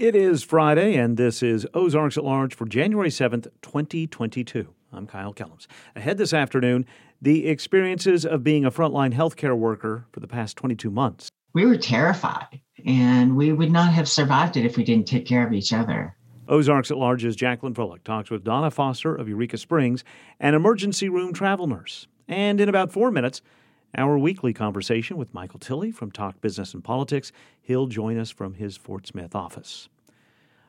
It is Friday, and this is Ozarks at Large for January 7th, 2022. I'm Kyle Kellums. Ahead this afternoon, the experiences of being a frontline healthcare worker for the past 22 months. We were terrified, and we would not have survived it if we didn't take care of each other. Ozarks at Large's Jacqueline Froelich talks with Donna Foster of Eureka Springs, an emergency room travel nurse. And in about four minutes, our weekly conversation with Michael Tilley from Talk Business and Politics. He'll join us from his Fort Smith office.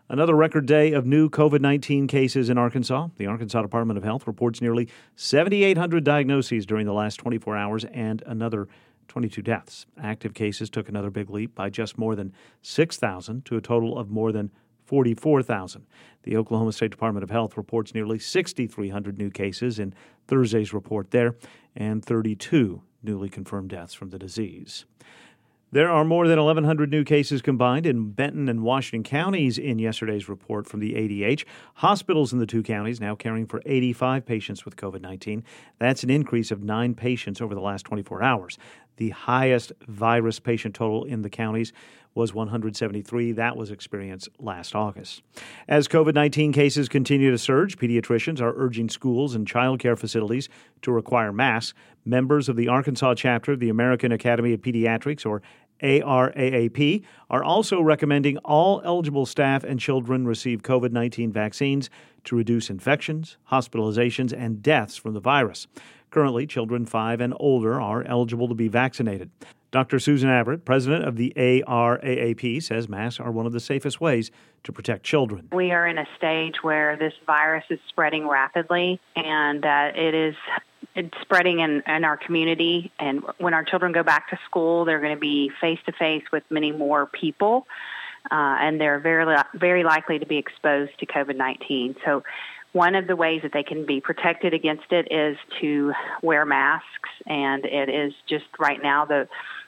Another record day of new COVID 19 cases in Arkansas. The Arkansas Department of Health reports nearly 7,800 diagnoses during the last 24 hours and another 22 deaths. Active cases took another big leap by just more than 6,000 to a total of more than 44,000. The Oklahoma State Department of Health reports nearly 6,300 new cases in Thursday's report there and 32 newly confirmed deaths from the disease. There are more than 1,100 new cases combined in Benton and Washington counties in yesterday's report from the ADH. Hospitals in the two counties now caring for 85 patients with COVID 19. That's an increase of nine patients over the last 24 hours. The highest virus patient total in the counties was 173. That was experienced last August. As COVID 19 cases continue to surge, pediatricians are urging schools and child care facilities to require masks. Members of the Arkansas chapter of the American Academy of Pediatrics, or ARAAP, are also recommending all eligible staff and children receive COVID 19 vaccines to reduce infections, hospitalizations, and deaths from the virus. Currently, children five and older are eligible to be vaccinated. Dr. Susan Averett, president of the ARAAP, says masks are one of the safest ways to protect children. We are in a stage where this virus is spreading rapidly and that it is spreading in, in our community. And when our children go back to school, they're going to be face to face with many more people. Uh, and they're very, very likely to be exposed to COVID 19. So one of the ways that they can be protected against it is to wear masks, and it is just right now the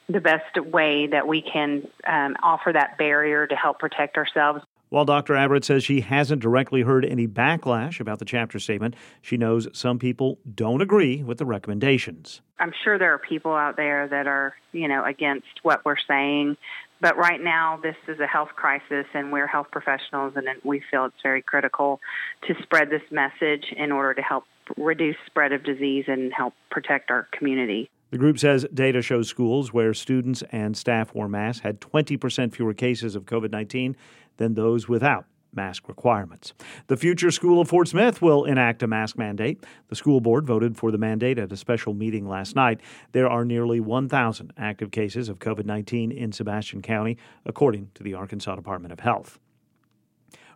the best way that we can um, offer that barrier to help protect ourselves. While Dr. Averett says she hasn't directly heard any backlash about the chapter statement, she knows some people don't agree with the recommendations. I'm sure there are people out there that are, you know, against what we're saying, but right now, this is a health crisis, and we're health professionals, and we feel it's very critical to spread this message in order to help reduce spread of disease and help protect our community. The group says data shows schools where students and staff wore masks had 20% fewer cases of COVID 19 than those without mask requirements. The future school of Fort Smith will enact a mask mandate. The school board voted for the mandate at a special meeting last night. There are nearly 1,000 active cases of COVID 19 in Sebastian County, according to the Arkansas Department of Health.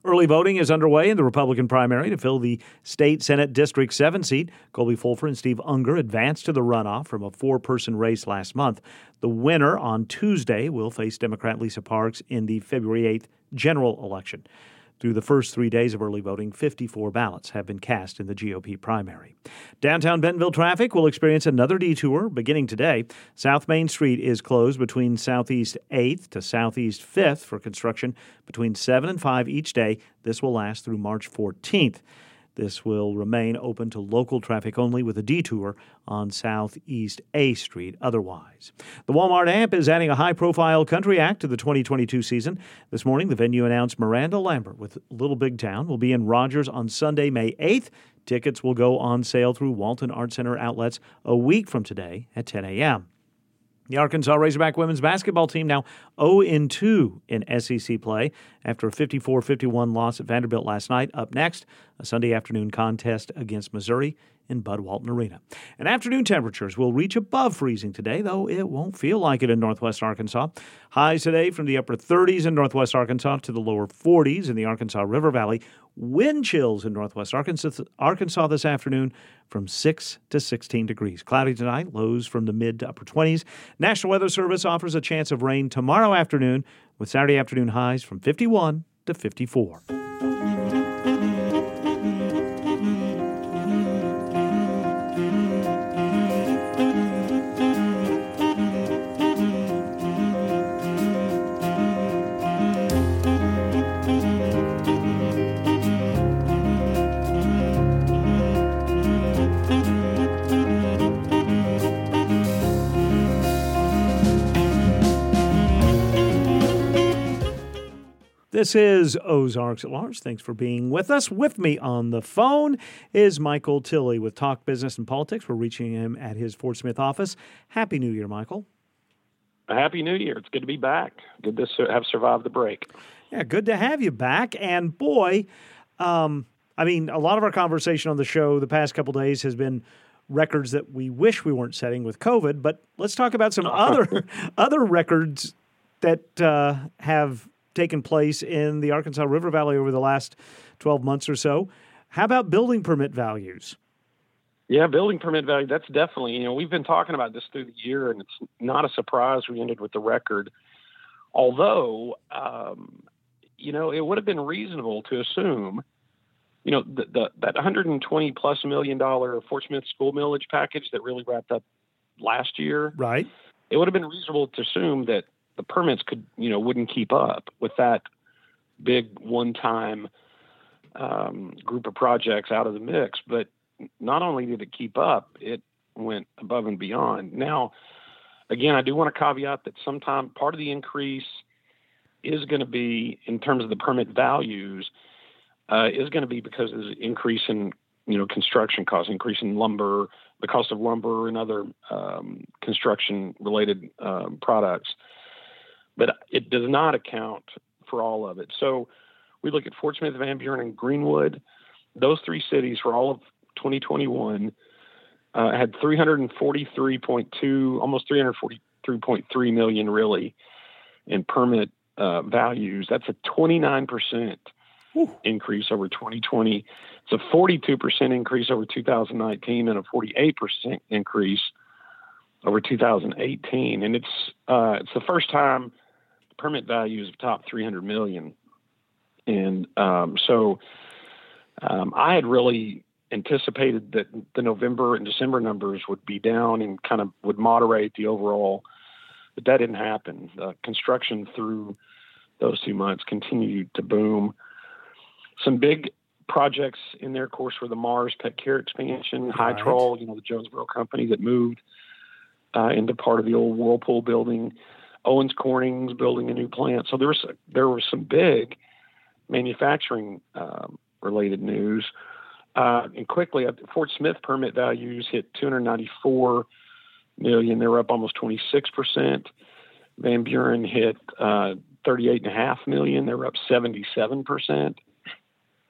Early voting is underway in the Republican primary to fill the state Senate District 7 seat. Colby Fulfer and Steve Unger advanced to the runoff from a four person race last month. The winner on Tuesday will face Democrat Lisa Parks in the February 8th general election. Through the first three days of early voting, 54 ballots have been cast in the GOP primary. Downtown Bentonville traffic will experience another detour beginning today. South Main Street is closed between Southeast 8th to Southeast 5th for construction between 7 and 5 each day. This will last through March 14th. This will remain open to local traffic only with a detour on Southeast A Street otherwise. The Walmart Amp is adding a high profile country act to the 2022 season. This morning, the venue announced Miranda Lambert with Little Big Town will be in Rogers on Sunday, May 8th. Tickets will go on sale through Walton Art Center outlets a week from today at 10 a.m. The Arkansas Razorback women's basketball team now 0 2 in SEC play after a 54 51 loss at Vanderbilt last night. Up next, a Sunday afternoon contest against Missouri in Bud Walton Arena. And afternoon temperatures will reach above freezing today, though it won't feel like it in northwest Arkansas. Highs today from the upper 30s in northwest Arkansas to the lower 40s in the Arkansas River Valley. Wind chills in northwest Arkansas, Arkansas this afternoon from 6 to 16 degrees. Cloudy tonight, lows from the mid to upper 20s. National Weather Service offers a chance of rain tomorrow afternoon with Saturday afternoon highs from 51 to 54. This is Ozarks at Large. Thanks for being with us. With me on the phone is Michael Tilley with Talk Business and Politics. We're reaching him at his Fort Smith office. Happy New Year, Michael. Happy New Year. It's good to be back. Good to have survived the break. Yeah, good to have you back. And boy, um, I mean, a lot of our conversation on the show the past couple days has been records that we wish we weren't setting with COVID. But let's talk about some other other records that uh, have taken place in the Arkansas River Valley over the last 12 months or so. How about building permit values? Yeah, building permit value, that's definitely, you know, we've been talking about this through the year, and it's not a surprise we ended with the record. Although, um, you know, it would have been reasonable to assume, you know, the, the, that 120 plus million dollar Fort Smith school millage package that really wrapped up last year. Right. It would have been reasonable to assume that the permits could, you know, wouldn't keep up with that big one-time um, group of projects out of the mix. But not only did it keep up, it went above and beyond. Now, again, I do want to caveat that sometime part of the increase is going to be in terms of the permit values uh, is going to be because of the increase in you know construction costs, increase in lumber, the cost of lumber and other um, construction related um, products but it does not account for all of it. So we look at Fort Smith, Van Buren, and Greenwood. Those three cities for all of 2021 uh, had 343.2, almost 343.3 million really in permit uh, values. That's a 29% increase over 2020. It's a 42% increase over 2019 and a 48% increase over 2018. And it's uh, it's the first time permit values of top 300 million. And um, so um, I had really anticipated that the November and December numbers would be down and kind of would moderate the overall, but that didn't happen. Uh, construction through those two months continued to boom. Some big projects in there, of course, were the Mars Pet Care expansion, right. Hytrol, you know, the Jonesboro company that moved uh, into part of the old Whirlpool building. Owens Corning's building a new plant. So there was there was some big manufacturing um, related news. Uh, and quickly, uh, Fort Smith permit values hit 294 million. They were up almost 26 percent. Van Buren hit uh, 38.5 million. They were up 77 percent.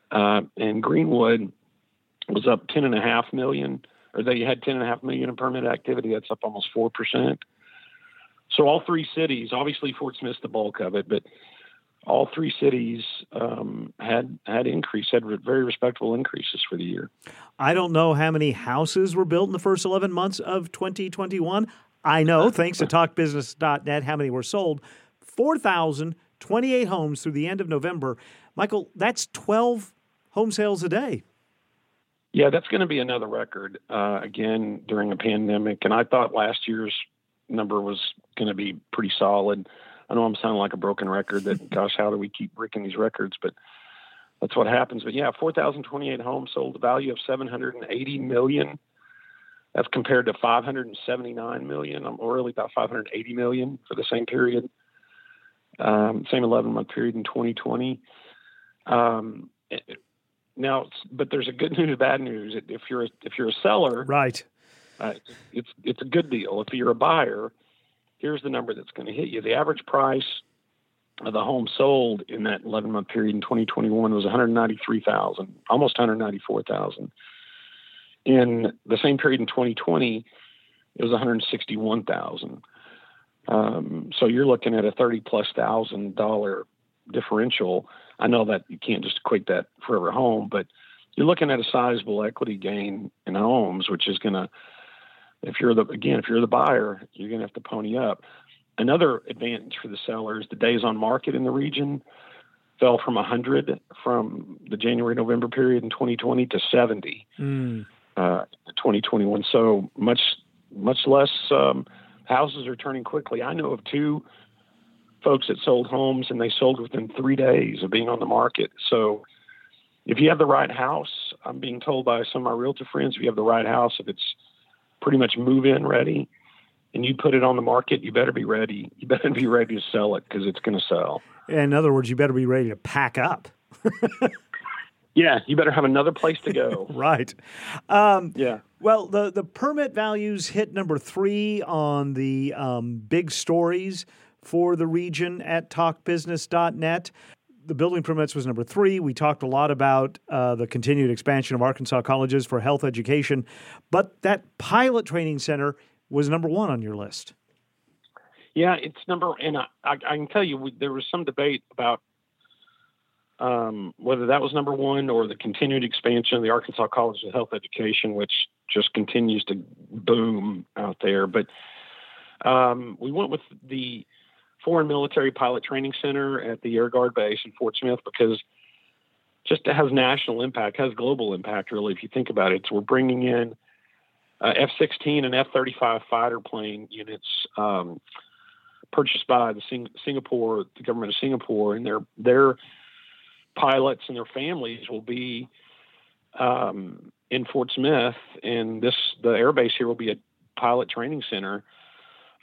Uh, and Greenwood was up 10.5 million, or they had 10.5 million in permit activity. That's up almost four percent. So all three cities, obviously Fort Smith's the bulk of it, but all three cities um, had had increase, had very respectable increases for the year. I don't know how many houses were built in the first 11 months of 2021. I know, thanks to TalkBusiness.net, how many were sold. 4,028 homes through the end of November. Michael, that's 12 home sales a day. Yeah, that's going to be another record uh, again during a pandemic. And I thought last year's number was going to be pretty solid. I know I'm sounding like a broken record. That gosh, how do we keep breaking these records? But that's what happens. But yeah, 4,028 homes sold, a value of 780 million. That's compared to 579 million, or really about 580 million for the same period, um, same 11 month period in 2020. Um, now, but there's a good news, bad news. If you're a, if you're a seller, right, uh, it's it's a good deal. If you're a buyer, here's the number that's going to hit you. The average price of the home sold in that 11 month period in 2021 was 193,000, almost 194,000. In the same period in 2020, it was 161,000. Um, so you're looking at a 30 plus thousand dollar differential. I know that you can't just equate that for every home, but you're looking at a sizable equity gain in homes, which is going to if you're the again, if you're the buyer, you're going to have to pony up. Another advantage for the seller is the days on market in the region fell from 100 from the January November period in 2020 to 70 mm. uh, 2021. So much much less um, houses are turning quickly. I know of two folks that sold homes and they sold within three days of being on the market. So if you have the right house, I'm being told by some of my realtor friends, if you have the right house, if it's pretty much move in ready and you put it on the market, you better be ready. You better be ready to sell it because it's going to sell. In other words, you better be ready to pack up. yeah, you better have another place to go. right. Um, yeah. Well, the, the permit values hit number three on the um, big stories for the region at talkbusiness.net. The building permits was number three. We talked a lot about uh, the continued expansion of Arkansas colleges for health education, but that pilot training center was number one on your list. Yeah, it's number, and I, I, I can tell you we, there was some debate about um, whether that was number one or the continued expansion of the Arkansas College of Health Education, which just continues to boom out there. But um, we went with the Foreign Military Pilot Training Center at the Air Guard Base in Fort Smith because just has national impact, has global impact, really, if you think about it. So we're bringing in uh, F 16 and F 35 fighter plane units um, purchased by the Sing- Singapore, the government of Singapore, and their their pilots and their families will be um, in Fort Smith, and this the airbase here will be a pilot training center.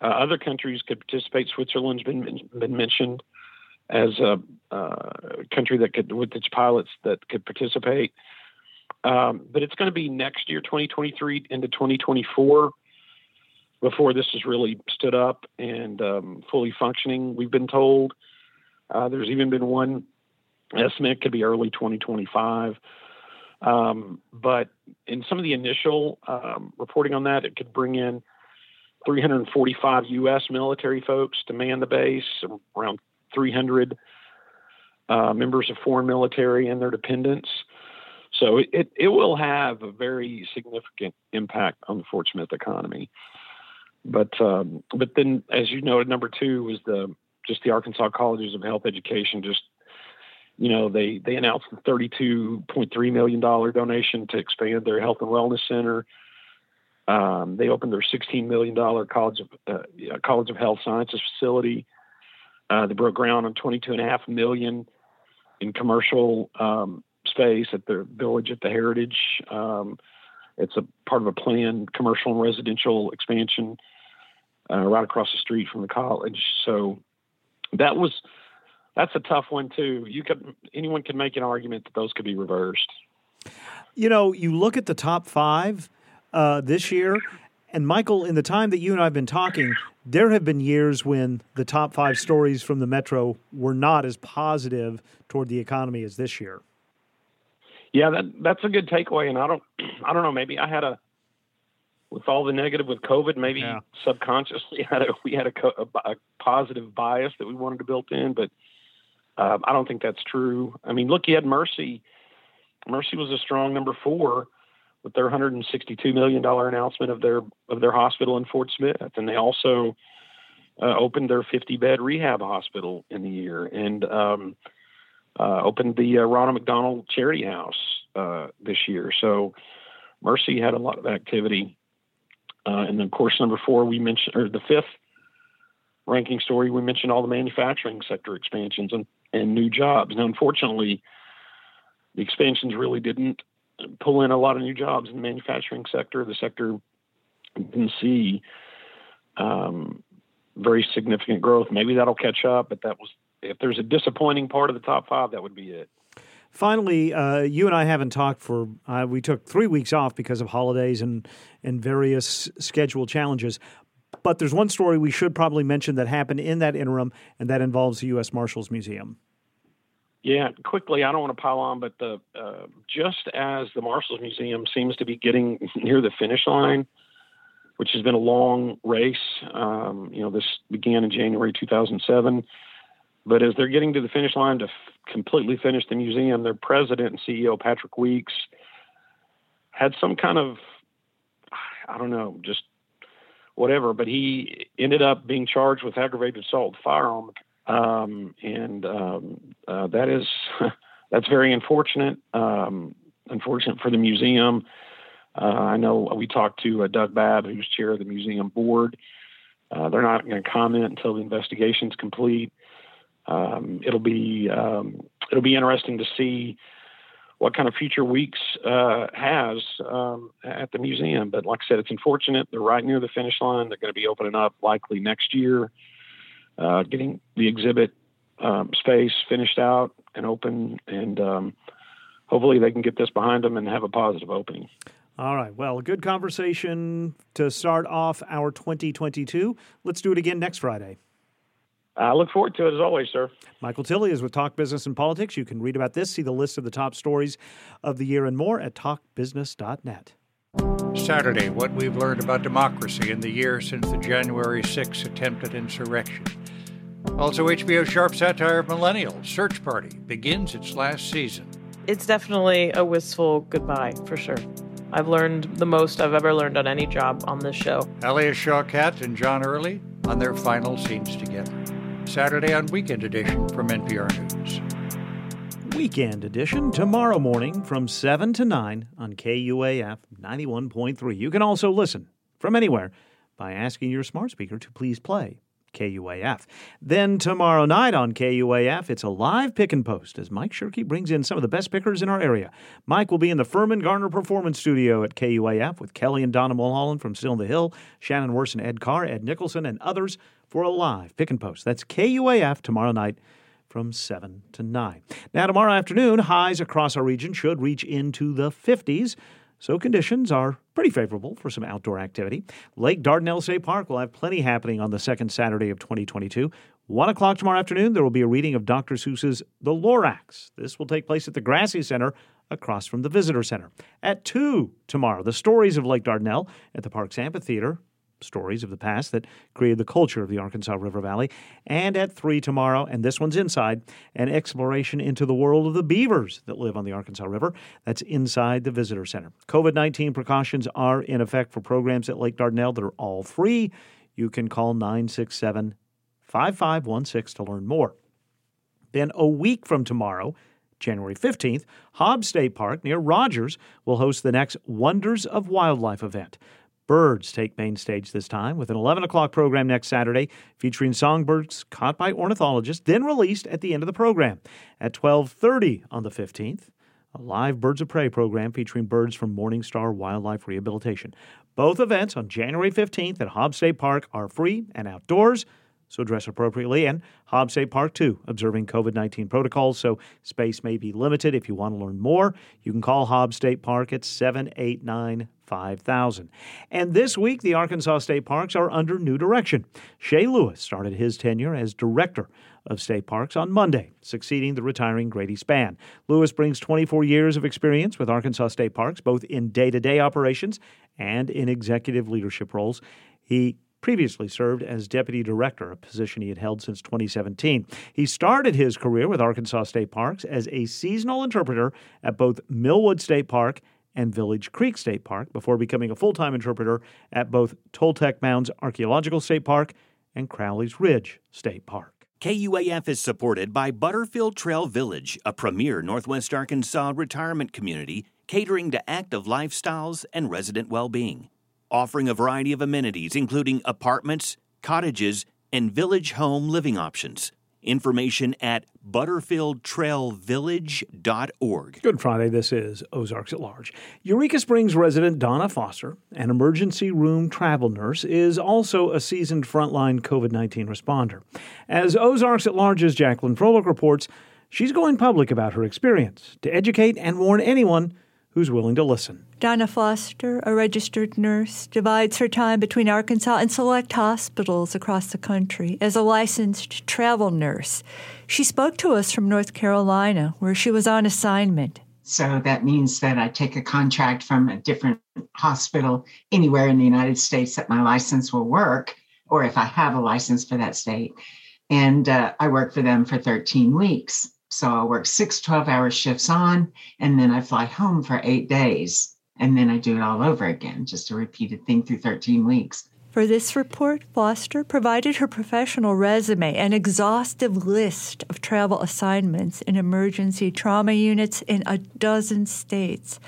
Uh, other countries could participate. Switzerland's been been mentioned as a uh, country that could with its pilots that could participate. Um, but it's going to be next year, 2023 into 2024, before this is really stood up and um, fully functioning. We've been told. Uh, there's even been one estimate could be early 2025. Um, but in some of the initial um, reporting on that, it could bring in 345 U.S. military folks to man the base, around 300 uh, members of foreign military and their dependents. So it, it will have a very significant impact on the Fort Smith economy. But um, but then, as you noted, number two was the just the Arkansas Colleges of Health Education just you know, they they announced a $32.3 million donation to expand their health and wellness center. Um, they opened their $16 million College of uh, College of Health Sciences facility. Uh, they broke ground on 22.5 million in commercial um, space at their village at the Heritage. Um, it's a part of a planned commercial and residential expansion uh, right across the street from the college. So that was that's a tough one too. You could anyone can make an argument that those could be reversed. You know, you look at the top five uh, this year, and Michael, in the time that you and I have been talking, there have been years when the top five stories from the Metro were not as positive toward the economy as this year. Yeah, that that's a good takeaway, and I don't, I don't know. Maybe I had a with all the negative with COVID, maybe yeah. subconsciously had a, we had a, a, a, positive bias that we wanted to built in, but uh, I don't think that's true. I mean, look, you had Mercy. Mercy was a strong number four with their 162 million dollar announcement of their of their hospital in Fort Smith, and they also uh, opened their 50 bed rehab hospital in the year, and um, uh, opened the uh, Ronald McDonald Charity House uh, this year. So Mercy had a lot of activity, uh, and then of course number four we mentioned, or the fifth ranking story we mentioned all the manufacturing sector expansions, and and new jobs. Now, unfortunately, the expansions really didn't pull in a lot of new jobs in the manufacturing sector. The sector didn't see um, very significant growth. Maybe that'll catch up, but that was if there's a disappointing part of the top five, that would be it. Finally, uh, you and I haven't talked for. Uh, we took three weeks off because of holidays and and various schedule challenges. But there's one story we should probably mention that happened in that interim, and that involves the U.S. Marshals Museum. Yeah, quickly, I don't want to pile on, but the uh, just as the Marshals Museum seems to be getting near the finish line, which has been a long race. Um, you know, this began in January 2007, but as they're getting to the finish line to f- completely finish the museum, their president and CEO Patrick Weeks had some kind of, I don't know, just whatever. But he ended up being charged with aggravated assault firearm um, and um, uh, that is that's very unfortunate. Um, unfortunate for the museum. Uh, I know we talked to uh, Doug Babb, who's chair of the museum board. Uh, they're not going to comment until the investigation is complete. Um, it'll be um, it'll be interesting to see what kind of future weeks uh, has um, at the museum. But like I said, it's unfortunate. They're right near the finish line. They're going to be opening up likely next year uh, getting the exhibit um, space finished out and open, and um, hopefully they can get this behind them and have a positive opening. All right. Well, good conversation to start off our 2022. Let's do it again next Friday. I look forward to it as always, sir. Michael Tilley is with Talk Business and Politics. You can read about this, see the list of the top stories of the year and more at talkbusiness.net. Saturday, what we've learned about democracy in the year since the January 6 attempted insurrection. Also, HBO sharp satire of millennials, Search Party, begins its last season. It's definitely a wistful goodbye, for sure. I've learned the most I've ever learned on any job on this show. Alia Shawkat and John Early on their final scenes together. Saturday on Weekend Edition from NPR News. Weekend Edition tomorrow morning from 7 to 9 on KUAF 91.3. You can also listen from anywhere by asking your smart speaker to please play KUAF. Then tomorrow night on KUAF, it's a live pick and post as Mike Shirkey brings in some of the best pickers in our area. Mike will be in the Firmin Garner Performance Studio at KUAF with Kelly and Donna Mulhollan from Still on the Hill, Shannon Wurst and Ed Carr, Ed Nicholson, and others for a live pick and post. That's KUAF tomorrow night from 7 to 9. Now, tomorrow afternoon, highs across our region should reach into the 50s. So conditions are pretty favorable for some outdoor activity. Lake Dardanelle State Park will have plenty happening on the second Saturday of 2022. 1 o'clock tomorrow afternoon, there will be a reading of Dr. Seuss's The Lorax. This will take place at the Grassy Center across from the Visitor Center. At 2 tomorrow, the stories of Lake Dardanelle at the Park's Amphitheater stories of the past that created the culture of the Arkansas River Valley. And at 3 tomorrow, and this one's inside, an exploration into the world of the beavers that live on the Arkansas River. That's inside the Visitor Center. COVID 19 precautions are in effect for programs at Lake Dardanelle that are all free. You can call 967 5516 to learn more. Then a week from tomorrow, January 15th, Hobbs State Park near Rogers will host the next Wonders of Wildlife event. Birds take main stage this time with an 11 o'clock program next Saturday featuring songbirds caught by ornithologists, then released at the end of the program. At 12:30 on the 15th, a live Birds of Prey program featuring birds from Morningstar Wildlife Rehabilitation. Both events on January 15th at Hobbs State Park are free and outdoors so dress appropriately. And Hobbs State Park, too, observing COVID 19 protocols, so space may be limited. If you want to learn more, you can call Hobbs State Park at 789 5000. And this week, the Arkansas State Parks are under new direction. Shea Lewis started his tenure as director of state parks on Monday, succeeding the retiring Grady Spann. Lewis brings 24 years of experience with Arkansas State Parks, both in day to day operations and in executive leadership roles. He previously served as deputy director, a position he had held since 2017. He started his career with Arkansas State Parks as a seasonal interpreter at both Millwood State Park and Village Creek State Park before becoming a full time interpreter at both Toltec Mounds Archaeological State Park and Crowley's Ridge State Park. KUAF is supported by Butterfield Trail Village, a premier Northwest Arkansas retirement community catering to active lifestyles and resident well being. Offering a variety of amenities, including apartments, cottages, and village home living options. Information at butterfieldtrailvillage.org. Good Friday, this is Ozarks at Large. Eureka Springs resident Donna Foster, an emergency room travel nurse, is also a seasoned frontline COVID 19 responder. As Ozarks at Large's Jacqueline Froelich reports, she's going public about her experience to educate and warn anyone who's willing to listen. Donna Foster, a registered nurse, divides her time between Arkansas and select hospitals across the country as a licensed travel nurse. She spoke to us from North Carolina, where she was on assignment. So that means that I take a contract from a different hospital anywhere in the United States that my license will work, or if I have a license for that state. And uh, I work for them for 13 weeks. So I work six 12 hour shifts on, and then I fly home for eight days. And then I do it all over again, just a repeated thing through 13 weeks. For this report, Foster provided her professional resume an exhaustive list of travel assignments in emergency trauma units in a dozen states.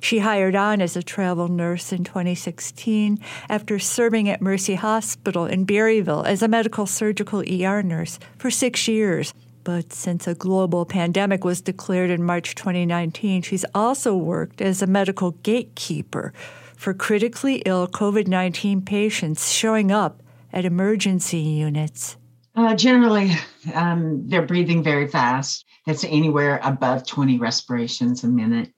She hired on as a travel nurse in 2016 after serving at Mercy Hospital in Berryville as a medical surgical ER nurse for six years. But since a global pandemic was declared in March 2019, she's also worked as a medical gatekeeper for critically ill COVID 19 patients showing up at emergency units. Uh, generally, um, they're breathing very fast. That's anywhere above 20 respirations a minute.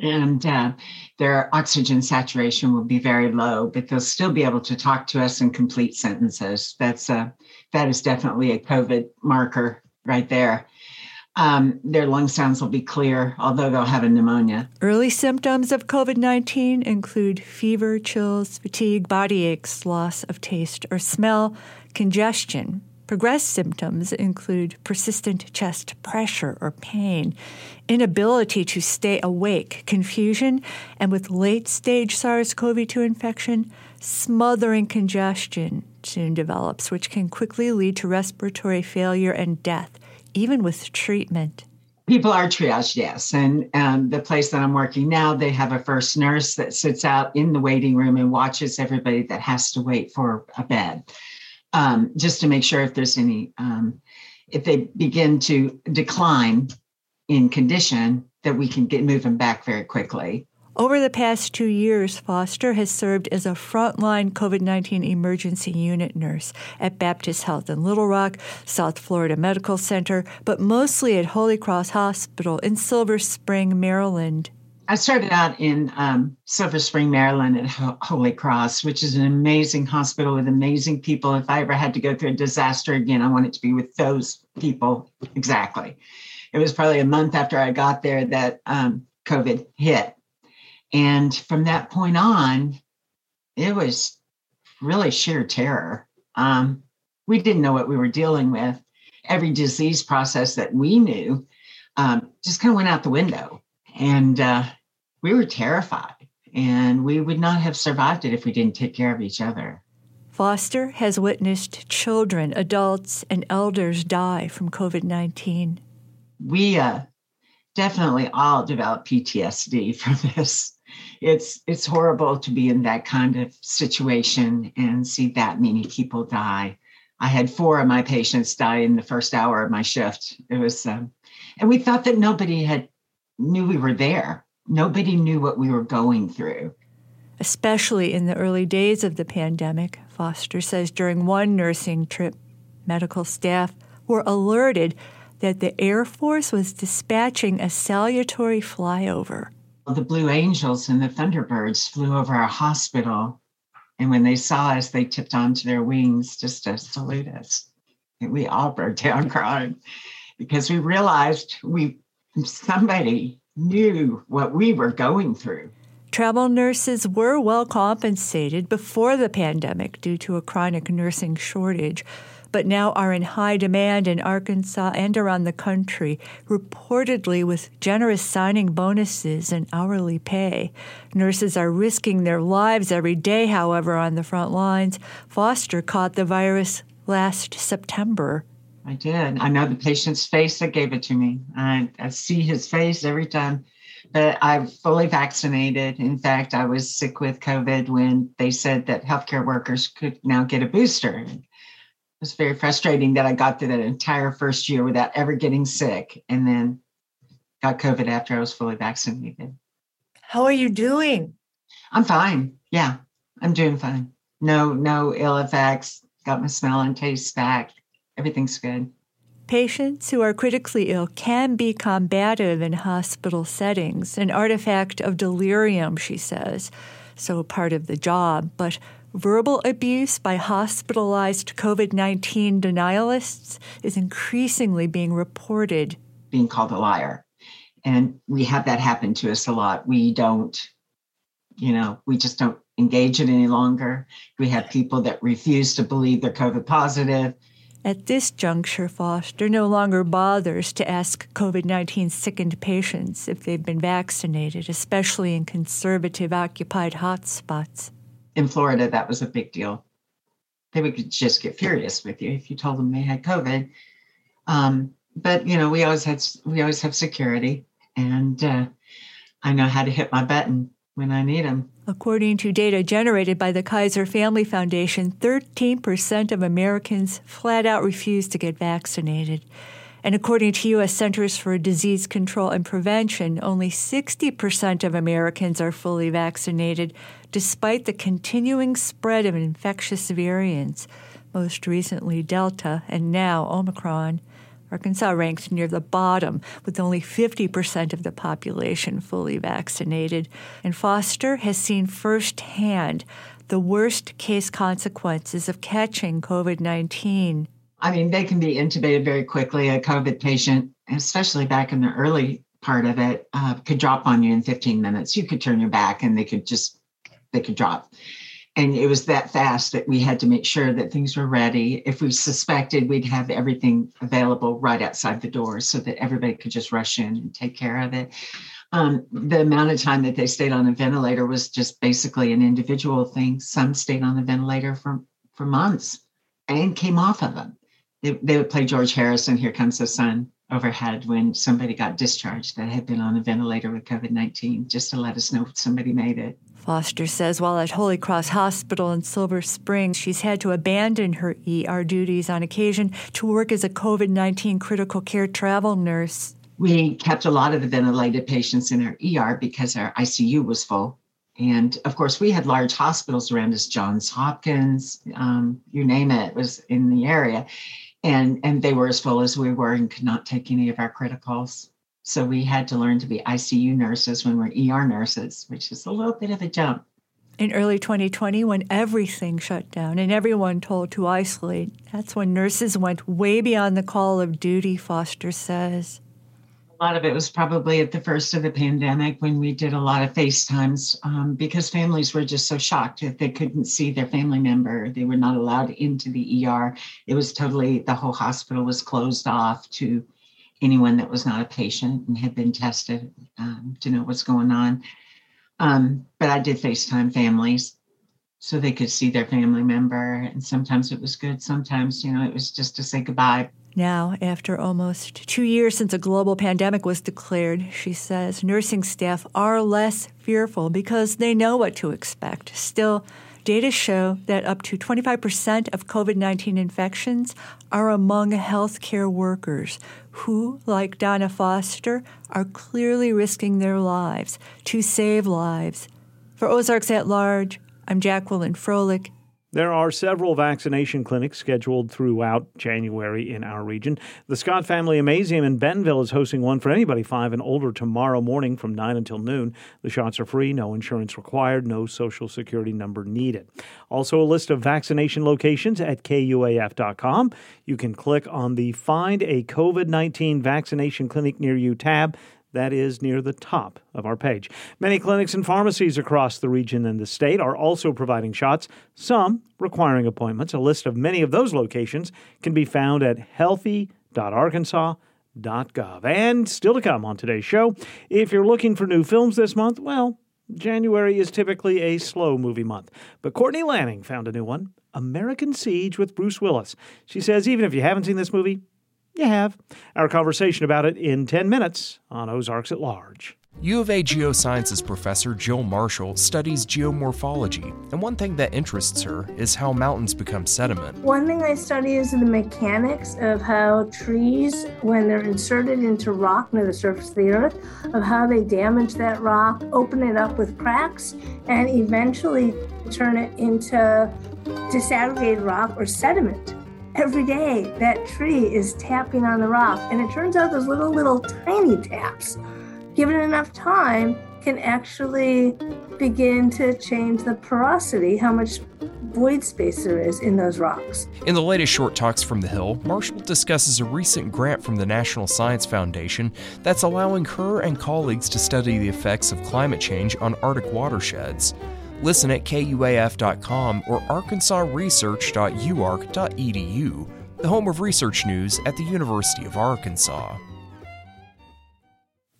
And uh, their oxygen saturation will be very low, but they'll still be able to talk to us in complete sentences. That's a, that is definitely a COVID marker right there. Um, their lung sounds will be clear, although they'll have a pneumonia. Early symptoms of COVID 19 include fever, chills, fatigue, body aches, loss of taste or smell, congestion. Progressed symptoms include persistent chest pressure or pain, inability to stay awake, confusion, and with late stage SARS CoV 2 infection, smothering congestion soon develops, which can quickly lead to respiratory failure and death even with treatment? People are triaged, yes. And um, the place that I'm working now, they have a first nurse that sits out in the waiting room and watches everybody that has to wait for a bed, um, just to make sure if there's any, um, if they begin to decline in condition, that we can get moving back very quickly. Over the past two years, Foster has served as a frontline COVID 19 emergency unit nurse at Baptist Health in Little Rock, South Florida Medical Center, but mostly at Holy Cross Hospital in Silver Spring, Maryland. I started out in um, Silver Spring, Maryland at Ho- Holy Cross, which is an amazing hospital with amazing people. If I ever had to go through a disaster again, I want it to be with those people exactly. It was probably a month after I got there that um, COVID hit and from that point on, it was really sheer terror. Um, we didn't know what we were dealing with. Every disease process that we knew um, just kind of went out the window. And uh, we were terrified. And we would not have survived it if we didn't take care of each other. Foster has witnessed children, adults, and elders die from COVID 19. We uh, definitely all developed PTSD from this it's it's horrible to be in that kind of situation and see that many people die. I had four of my patients die in the first hour of my shift. It was, um, and we thought that nobody had knew we were there. Nobody knew what we were going through. Especially in the early days of the pandemic, Foster says during one nursing trip, medical staff were alerted that the Air Force was dispatching a salutary flyover the Blue Angels and the Thunderbirds flew over our hospital. And when they saw us, they tipped onto their wings just to salute us. And we all broke down crying because we realized we somebody knew what we were going through. Travel nurses were well compensated before the pandemic due to a chronic nursing shortage but now are in high demand in Arkansas and around the country, reportedly with generous signing bonuses and hourly pay. Nurses are risking their lives every day, however, on the front lines. Foster caught the virus last September. I did. I know the patient's face that gave it to me. I, I see his face every time but I'm fully vaccinated. In fact, I was sick with COVID when they said that healthcare workers could now get a booster was very frustrating that I got through that entire first year without ever getting sick and then got COVID after I was fully vaccinated. How are you doing? I'm fine. Yeah, I'm doing fine. No, no ill effects. Got my smell and taste back. Everything's good. Patients who are critically ill can be combative in hospital settings, an artifact of delirium, she says. So part of the job. But Verbal abuse by hospitalized COVID 19 denialists is increasingly being reported. Being called a liar. And we have that happen to us a lot. We don't, you know, we just don't engage it any longer. We have people that refuse to believe they're COVID positive. At this juncture, Foster no longer bothers to ask COVID 19 sickened patients if they've been vaccinated, especially in conservative occupied hotspots in Florida, that was a big deal. They would just get furious with you if you told them they had COVID. Um, but you know, we always had we always have security, and uh, I know how to hit my button when I need them. According to data generated by the Kaiser Family Foundation, 13% of Americans flat out refuse to get vaccinated. And according to U.S. Centers for Disease Control and Prevention, only 60% of Americans are fully vaccinated, despite the continuing spread of infectious variants. most recently Delta, and now Omicron. Arkansas ranks near the bottom, with only 50% of the population fully vaccinated. And Foster has seen firsthand the worst case consequences of catching COVID 19. I mean, they can be intubated very quickly. A COVID patient, especially back in the early part of it, uh, could drop on you in 15 minutes. You could turn your back and they could just, they could drop and it was that fast that we had to make sure that things were ready. If we suspected, we'd have everything available right outside the door so that everybody could just rush in and take care of it. Um, the amount of time that they stayed on a ventilator was just basically an individual thing. Some stayed on the ventilator for, for months and came off of them. They, they would play George Harrison, Here Comes the Sun, overhead when somebody got discharged that had been on a ventilator with COVID 19, just to let us know somebody made it. Foster says while at Holy Cross Hospital in Silver Springs, she's had to abandon her ER duties on occasion to work as a COVID 19 critical care travel nurse. We kept a lot of the ventilated patients in our ER because our ICU was full. And of course, we had large hospitals around us, Johns Hopkins, um, you name it, was in the area. And, and they were as full as we were and could not take any of our criticals. So we had to learn to be ICU nurses when we're ER nurses, which is a little bit of a jump. In early 2020, when everything shut down and everyone told to isolate, that's when nurses went way beyond the call of duty, Foster says. Lot of it was probably at the first of the pandemic when we did a lot of FaceTimes um, because families were just so shocked that they couldn't see their family member. They were not allowed into the ER. It was totally, the whole hospital was closed off to anyone that was not a patient and had been tested um, to know what's going on. Um, but I did FaceTime families so they could see their family member. And sometimes it was good, sometimes, you know, it was just to say goodbye. Now, after almost two years since a global pandemic was declared, she says nursing staff are less fearful because they know what to expect. Still, Data show that up to 25% of COVID 19 infections are among healthcare workers who, like Donna Foster, are clearly risking their lives to save lives. For Ozarks at Large, I'm Jacqueline Froelich. There are several vaccination clinics scheduled throughout January in our region. The Scott Family Amazeum in Bentonville is hosting one for anybody five and older tomorrow morning from 9 until noon. The shots are free, no insurance required, no social security number needed. Also, a list of vaccination locations at KUAF.com. You can click on the Find a COVID 19 Vaccination Clinic Near You tab that is near the top of our page. Many clinics and pharmacies across the region and the state are also providing shots, some requiring appointments. A list of many of those locations can be found at healthy.arkansas.gov. And still to come on today's show, if you're looking for new films this month, well, January is typically a slow movie month. But Courtney Lanning found a new one American Siege with Bruce Willis. She says even if you haven't seen this movie, you have. Our conversation about it in 10 minutes on Ozarks at Large. U of A Geosciences professor Jill Marshall studies geomorphology, and one thing that interests her is how mountains become sediment. One thing I study is the mechanics of how trees, when they're inserted into rock near the surface of the earth, of how they damage that rock, open it up with cracks, and eventually turn it into disaggregated rock or sediment every day that tree is tapping on the rock. And it turns out those little, little tiny taps, given enough time, can actually begin to change the porosity, how much void space there is in those rocks. In the latest Short Talks from the Hill, Marshall discusses a recent grant from the National Science Foundation that's allowing her and colleagues to study the effects of climate change on Arctic watersheds. Listen at kuaf.com or arkansasresearch.uark.edu, the home of research news at the University of Arkansas.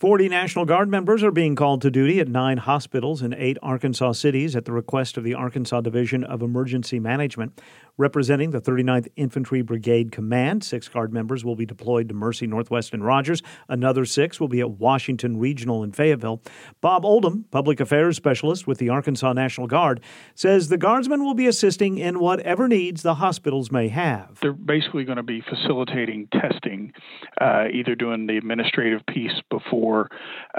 40 National Guard members are being called to duty at nine hospitals in eight Arkansas cities at the request of the Arkansas Division of Emergency Management. Representing the 39th Infantry Brigade Command, six Guard members will be deployed to Mercy Northwest and Rogers. Another six will be at Washington Regional in Fayetteville. Bob Oldham, Public Affairs Specialist with the Arkansas National Guard, says the Guardsmen will be assisting in whatever needs the hospitals may have. They're basically going to be facilitating testing, uh, either doing the administrative piece before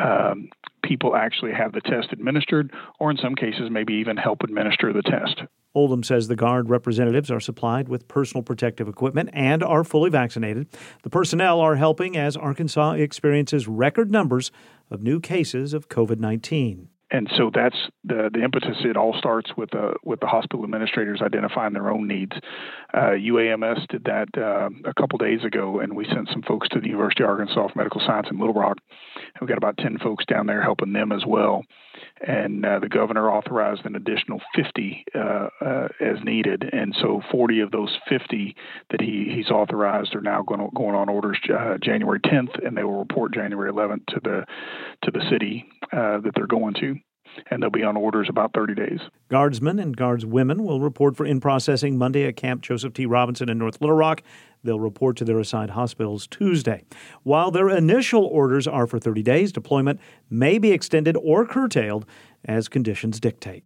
um, people actually have the test administered, or in some cases, maybe even help administer the test. Oldham says the Guard representatives are supplied with personal protective equipment and are fully vaccinated. The personnel are helping as Arkansas experiences record numbers of new cases of COVID 19 and so that's the the impetus. It all starts with the uh, with the hospital administrators identifying their own needs. Uh, UAMS did that uh, a couple days ago, and we sent some folks to the University of Arkansas for Medical Science in Little Rock. We've got about ten folks down there helping them as well. And uh, the governor authorized an additional 50 uh, uh, as needed, and so 40 of those 50 that he he's authorized are now going going on orders January 10th, and they will report January 11th to the to the city that they're going to and they'll be on orders about 30 days. Guardsmen and guardswomen will report for in processing Monday at Camp Joseph T. Robinson in North Little Rock. They'll report to their assigned hospitals Tuesday. While their initial orders are for 30 days, deployment may be extended or curtailed as conditions dictate.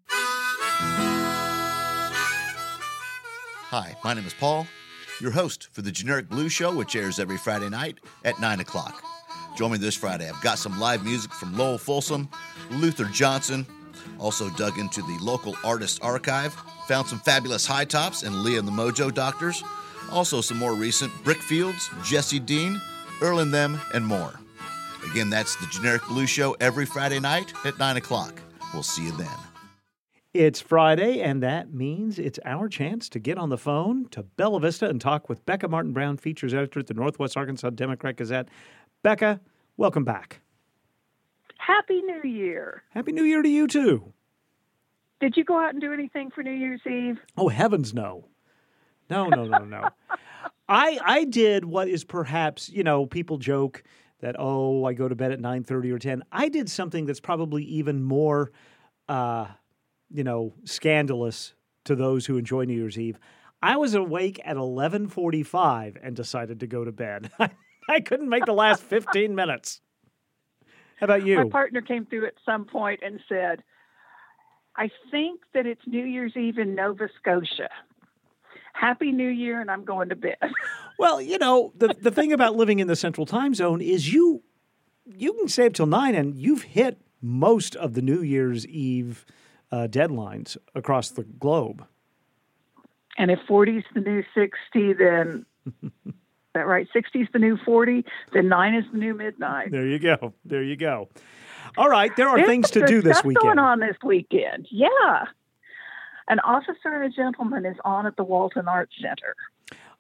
Hi, my name is Paul, your host for the Generic Blues Show, which airs every Friday night at 9 o'clock. Join me this Friday. I've got some live music from Lowell Fulson, Luther Johnson, also dug into the local artist archive, found some fabulous high tops and Leah and the Mojo Doctors, also some more recent Brickfields, Jesse Dean, Earl and Them, and more. Again, that's the Generic Blue Show every Friday night at 9 o'clock. We'll see you then. It's Friday, and that means it's our chance to get on the phone to Bella Vista and talk with Becca Martin Brown, features editor at the Northwest Arkansas Democrat Gazette. Becca, welcome back. Happy New Year. Happy New Year to you too. Did you go out and do anything for New Year's Eve? Oh heavens no. No, no, no, no. I I did what is perhaps, you know, people joke that oh, I go to bed at 9:30 or 10. I did something that's probably even more uh, you know, scandalous to those who enjoy New Year's Eve. I was awake at 11:45 and decided to go to bed. I couldn't make the last 15 minutes. How about you? My partner came through at some point and said, I think that it's New Year's Eve in Nova Scotia. Happy New Year, and I'm going to bed. well, you know, the, the thing about living in the central time zone is you you can stay up till nine and you've hit most of the New Year's Eve uh, deadlines across the globe. And if 40 is the new 60, then that right? 60 is the new 40, then 9 is the new midnight. There you go. There you go. All right, there are There's things to do this weekend. going on this weekend. Yeah. An officer and a gentleman is on at the Walton Arts Center.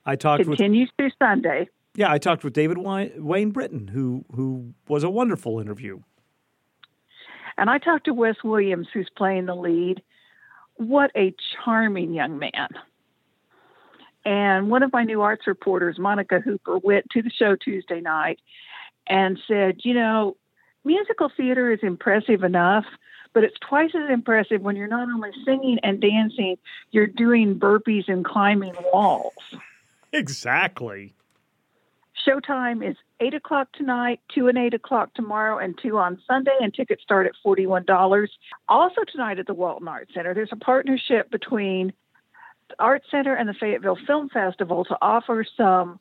I talked continues with, through Sunday. Yeah, I talked with David Wayne Britton, who who was a wonderful interview. And I talked to Wes Williams, who's playing the lead. What a charming young man. And one of my new arts reporters, Monica Hooper, went to the show Tuesday night and said, you know, musical theater is impressive enough, but it's twice as impressive when you're not only singing and dancing, you're doing burpees and climbing walls. Exactly. Showtime is 8 o'clock tonight, 2 and 8 o'clock tomorrow, and 2 on Sunday, and tickets start at $41. Also, tonight at the Walton Arts Center, there's a partnership between the Art Center and the Fayetteville Film Festival to offer some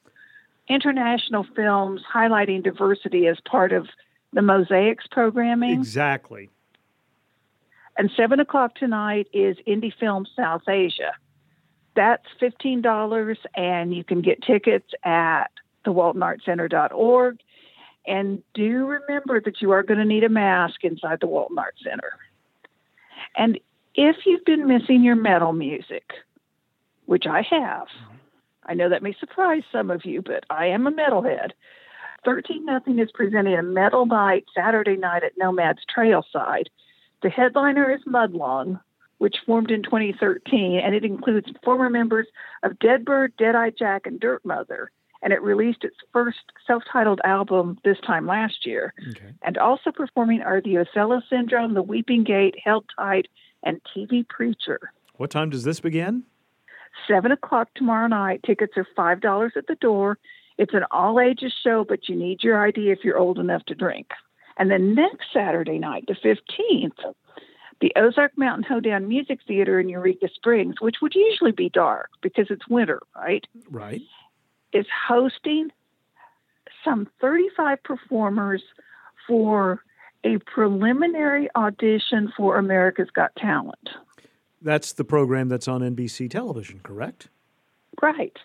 international films highlighting diversity as part of the Mosaics programming. Exactly. And seven o'clock tonight is Indie Film South Asia. That's fifteen dollars, and you can get tickets at thewaltonartcenter.org. And do remember that you are going to need a mask inside the Walton Art Center. And if you've been missing your metal music, which I have. I know that may surprise some of you, but I am a metalhead. 13 Nothing is presenting a metal night Saturday night at Nomad's Trailside. The headliner is Mudlong, which formed in 2013, and it includes former members of Deadbird, Deadeye Jack, and Dirt Mother. And it released its first self titled album this time last year. Okay. And also performing are the Othello Syndrome, The Weeping Gate, Held Tight, and TV Preacher. What time does this begin? 7 o'clock tomorrow night. Tickets are $5 at the door. It's an all ages show, but you need your ID if you're old enough to drink. And then next Saturday night, the 15th, the Ozark Mountain Hoedown Music Theater in Eureka Springs, which would usually be dark because it's winter, right? Right. Is hosting some 35 performers for a preliminary audition for America's Got Talent. That's the program that's on NBC television, correct? Right.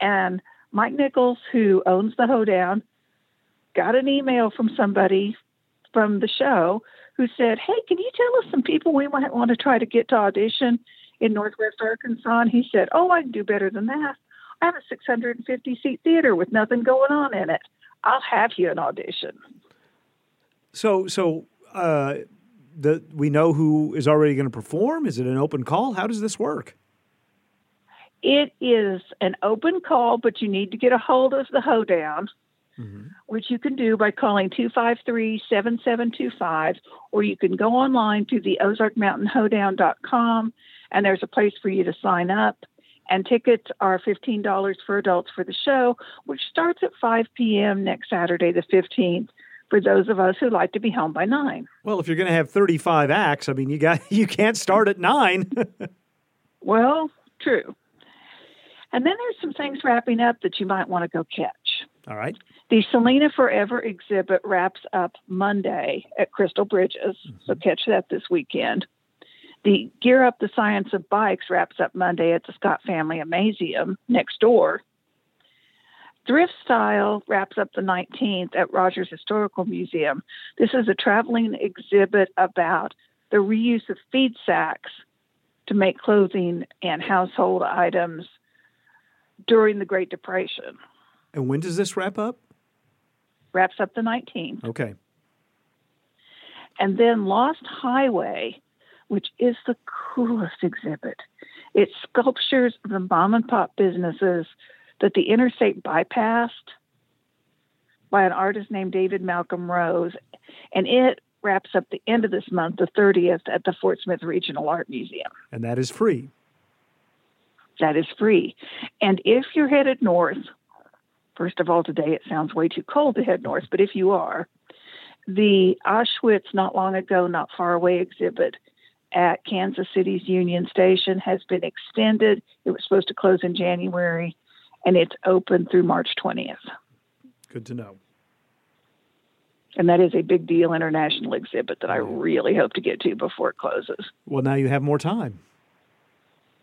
And Mike Nichols, who owns the Hoedown, got an email from somebody from the show who said, Hey, can you tell us some people we might want to try to get to audition in Northwest Arkansas? And he said, Oh, I can do better than that. I have a 650 seat theater with nothing going on in it. I'll have you an audition. So, so uh, the we know who is already going to perform. Is it an open call? How does this work? It is an open call, but you need to get a hold of the hoedown, mm-hmm. which you can do by calling 253 7725, or you can go online to the ozarkmountainhoedown.com, and there's a place for you to sign up. And tickets are $15 for adults for the show, which starts at 5 p.m. next Saturday, the 15th for those of us who like to be home by nine. Well, if you're going to have 35 acts, I mean, you got you can't start at nine. well, true. And then there's some things wrapping up that you might want to go catch. All right. The Selena Forever exhibit wraps up Monday at Crystal Bridges, mm-hmm. so catch that this weekend. The Gear Up the Science of Bikes wraps up Monday at the Scott Family Amazeum next door. Thrift Style wraps up the 19th at Rogers Historical Museum. This is a traveling exhibit about the reuse of feed sacks to make clothing and household items during the Great Depression. And when does this wrap up? Wraps up the 19th. Okay. And then Lost Highway, which is the coolest exhibit. It sculptures the mom and pop businesses that the interstate bypassed by an artist named David Malcolm Rose, and it wraps up the end of this month, the 30th, at the Fort Smith Regional Art Museum. And that is free. That is free. And if you're headed north, first of all, today it sounds way too cold to head north, but if you are, the Auschwitz Not Long Ago, Not Far Away exhibit at Kansas City's Union Station has been extended. It was supposed to close in January and it's open through March 20th. Good to know. And that is a big deal international exhibit that I really hope to get to before it closes. Well, now you have more time.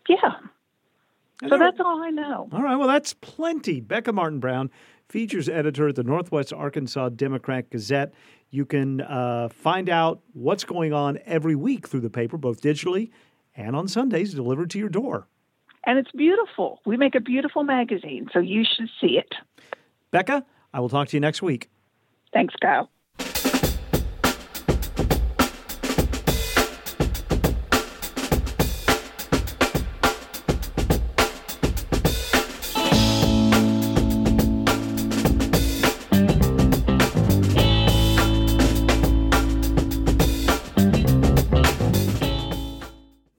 Yeah. So that's all I know. All right. Well, that's plenty. Becca Martin Brown, features editor at the Northwest Arkansas Democrat Gazette. You can uh, find out what's going on every week through the paper, both digitally and on Sundays, delivered to your door and it's beautiful. We make a beautiful magazine, so you should see it. Becca, I will talk to you next week. Thanks, Kyle.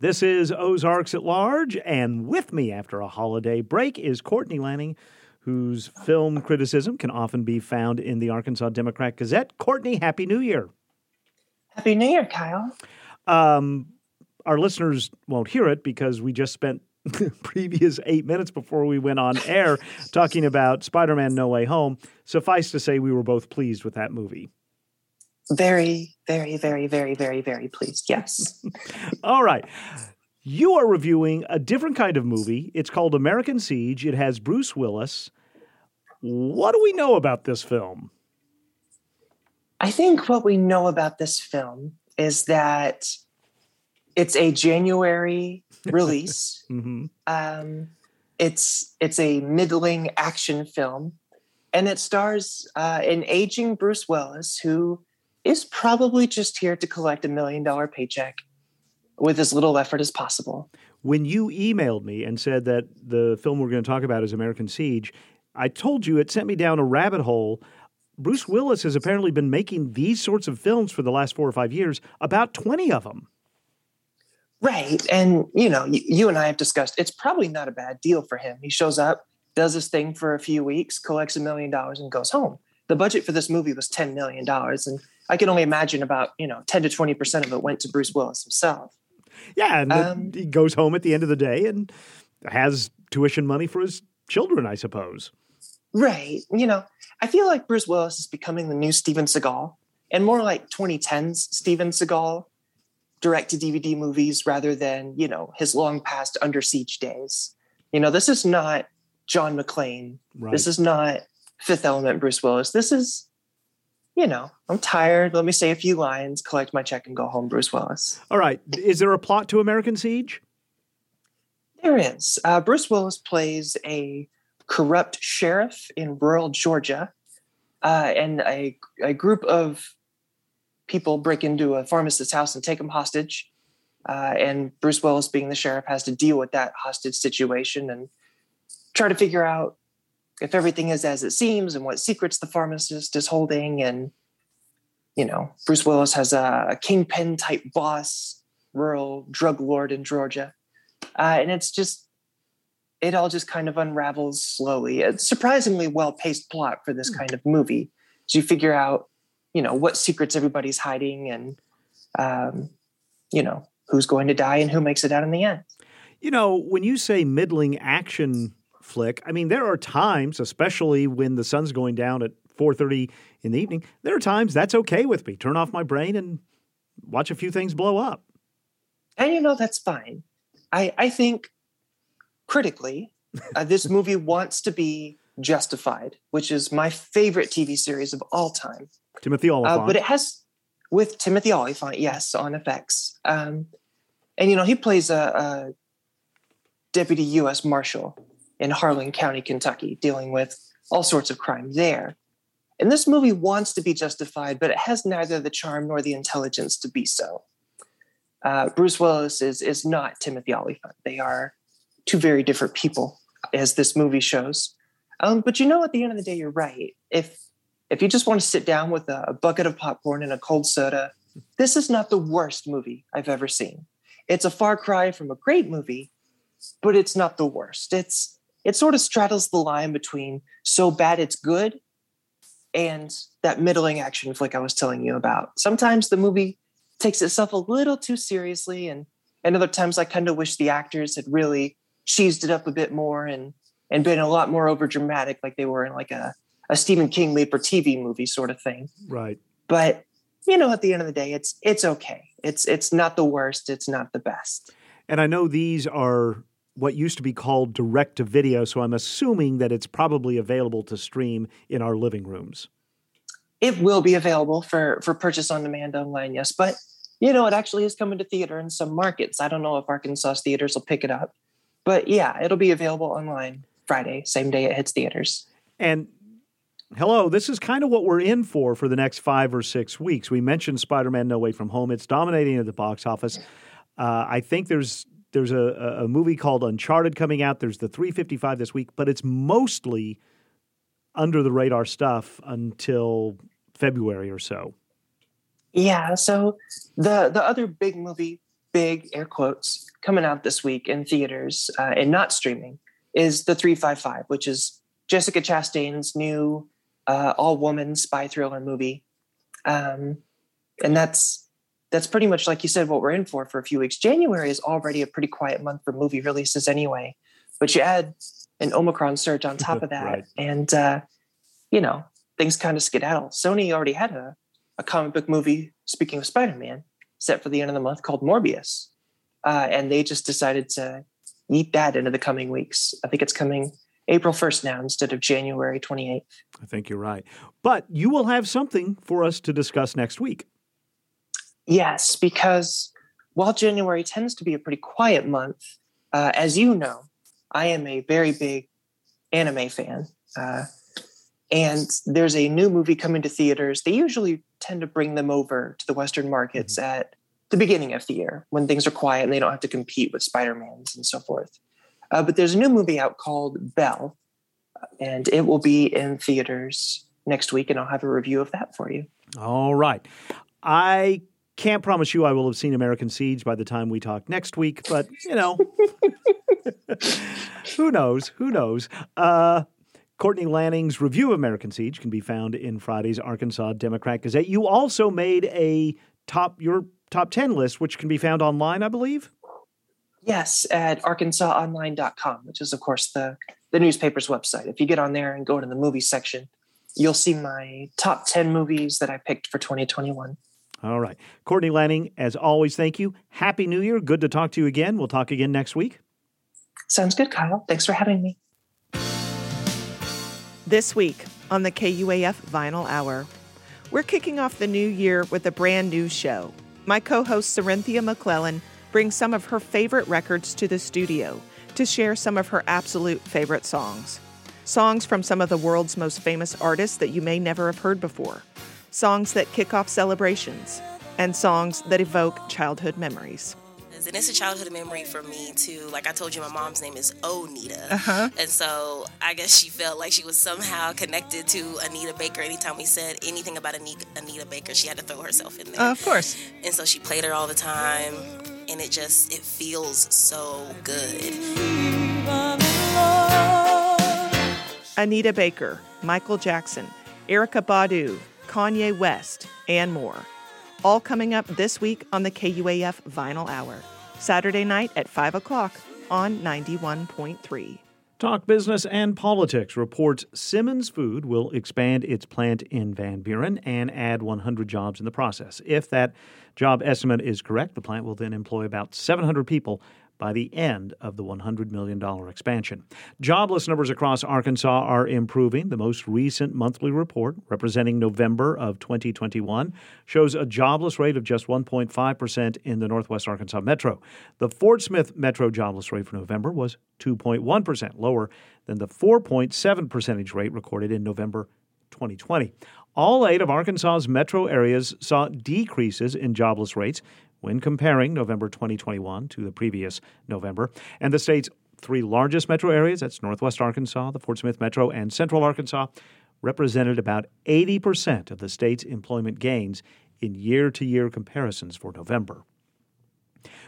This is Ozarks at Large, and with me after a holiday break is Courtney Lanning, whose film criticism can often be found in the Arkansas Democrat Gazette. Courtney, Happy New Year. Happy New Year, Kyle. Um, our listeners won't hear it because we just spent the previous eight minutes before we went on air talking about Spider Man No Way Home. Suffice to say, we were both pleased with that movie. Very, very, very, very, very, very pleased. Yes. All right. You are reviewing a different kind of movie. It's called American Siege. It has Bruce Willis. What do we know about this film? I think what we know about this film is that it's a January release. mm-hmm. um, it's it's a middling action film, and it stars uh, an aging Bruce Willis who is probably just here to collect a million dollar paycheck with as little effort as possible. When you emailed me and said that the film we're going to talk about is American Siege, I told you it sent me down a rabbit hole. Bruce Willis has apparently been making these sorts of films for the last four or five years, about 20 of them. Right. And, you know, you, and I have discussed it's probably not a bad deal for him. He shows up, does his thing for a few weeks, collects a million dollars, and goes home. The budget for this movie was $10 million. And I can only imagine about you know ten to twenty percent of it went to Bruce Willis himself. Yeah, and um, he goes home at the end of the day and has tuition money for his children, I suppose. Right. You know, I feel like Bruce Willis is becoming the new Steven Seagal. and more like 2010s Steven Seagal direct to DVD movies rather than, you know, his long past under siege days. You know, this is not John McClane. Right. This is not Fifth Element Bruce Willis. This is, you know, I'm tired. Let me say a few lines, collect my check, and go home, Bruce Willis. All right. Is there a plot to American Siege? There is. Uh, Bruce Willis plays a corrupt sheriff in rural Georgia, uh, and a, a group of people break into a pharmacist's house and take him hostage. Uh, and Bruce Willis, being the sheriff, has to deal with that hostage situation and try to figure out if everything is as it seems and what secrets the pharmacist is holding. And, you know, Bruce Willis has a, a kingpin type boss, rural drug lord in Georgia. Uh, and it's just, it all just kind of unravels slowly. It's surprisingly well paced plot for this hmm. kind of movie. So you figure out you know what secrets everybody's hiding and um, you know who's going to die and who makes it out in the end you know when you say middling action flick i mean there are times especially when the sun's going down at 4.30 in the evening there are times that's okay with me turn off my brain and watch a few things blow up and you know that's fine i i think critically uh, this movie wants to be justified which is my favorite tv series of all time Timothy Olyphant. Uh, but it has with Timothy Olyphant, yes, on FX. Um, and you know, he plays a, a deputy U.S. Marshal in Harlan County, Kentucky, dealing with all sorts of crime there. And this movie wants to be justified, but it has neither the charm nor the intelligence to be so. Uh, Bruce Willis is is not Timothy Olyphant. They are two very different people, as this movie shows. Um, but you know, at the end of the day, you're right. If if you just want to sit down with a, a bucket of popcorn and a cold soda, this is not the worst movie I've ever seen. It's a far cry from a great movie, but it's not the worst. It's it sort of straddles the line between so bad it's good and that middling action flick I was telling you about. Sometimes the movie takes itself a little too seriously, and, and other times I kind of wish the actors had really cheesed it up a bit more and and been a lot more over dramatic, like they were in like a a Stephen King made for TV movie sort of thing. Right. But you know, at the end of the day, it's it's okay. It's it's not the worst. It's not the best. And I know these are what used to be called direct to video, so I'm assuming that it's probably available to stream in our living rooms. It will be available for for purchase on demand online, yes. But you know, it actually is coming to theater in some markets. I don't know if Arkansas theaters will pick it up, but yeah, it'll be available online Friday, same day it hits theaters. And hello, this is kind of what we're in for for the next five or six weeks. We mentioned Spider Man No Way From Home. It's dominating at the box office. Uh, I think there's there's a, a movie called Uncharted coming out. There's the 355 this week, but it's mostly under the radar stuff until February or so. Yeah. So the the other big movie, big air quotes, coming out this week in theaters uh, and not streaming is the 355, which is Jessica Chastain's new uh, all woman spy thriller movie. Um, and that's that's pretty much like you said what we're in for for a few weeks. January is already a pretty quiet month for movie releases anyway, but you add an Omicron surge on top of that, right. and uh, you know things kind of skedaddle. Sony already had a, a comic book movie. Speaking of Spider-Man, set for the end of the month called Morbius, uh, and they just decided to eat that into the coming weeks. I think it's coming April 1st now instead of January 28th. I think you're right. But you will have something for us to discuss next week. Yes, because while January tends to be a pretty quiet month, uh, as you know, I am a very big anime fan. Uh, and there's a new movie coming to theaters. They usually tend to bring them over to the Western markets mm-hmm. at the beginning of the year when things are quiet and they don't have to compete with Spider-Mans and so forth. Uh, but there's a new movie out called Belle, and it will be in theaters next week, and I'll have a review of that for you. All right. I can't promise you I will have seen American Siege by the time we talk next week, but you know, who knows? Who knows? Uh, Courtney Lanning's review of American Siege can be found in Friday's Arkansas Democrat Gazette. You also made a top your top ten list, which can be found online, I believe. Yes, at arkansasonline.com, which is, of course, the, the newspaper's website. If you get on there and go to the movie section, you'll see my top 10 movies that I picked for 2021. All right. Courtney Lanning, as always, thank you. Happy New Year. Good to talk to you again. We'll talk again next week. Sounds good, Kyle. Thanks for having me. This week on the KUAF Vinyl Hour, we're kicking off the new year with a brand new show. My co host, Cerinthia McClellan, brings some of her favorite records to the studio to share some of her absolute favorite songs. Songs from some of the world's most famous artists that you may never have heard before, songs that kick off celebrations, and songs that evoke childhood memories and it's a childhood memory for me too. Like I told you, my mom's name is Onita, uh-huh. and so I guess she felt like she was somehow connected to Anita Baker. Anytime we said anything about Anita, Anita Baker, she had to throw herself in there. Uh, of course. And so she played her all the time, and it just it feels so good. Anita Baker, Michael Jackson, Erykah Badu, Kanye West, and more. All coming up this week on the KUAF Vinyl Hour, Saturday night at 5 o'clock on 91.3. Talk Business and Politics reports Simmons Food will expand its plant in Van Buren and add 100 jobs in the process. If that job estimate is correct, the plant will then employ about 700 people by the end of the $100 million expansion. Jobless numbers across Arkansas are improving. The most recent monthly report, representing November of 2021, shows a jobless rate of just 1.5% in the Northwest Arkansas Metro. The Fort Smith Metro jobless rate for November was 2.1%, lower than the 4.7 percentage rate recorded in November 2020. All eight of Arkansas's metro areas saw decreases in jobless rates when comparing November 2021 to the previous November. And the state's three largest metro areas that's Northwest Arkansas, the Fort Smith Metro, and Central Arkansas represented about 80% of the state's employment gains in year to year comparisons for November.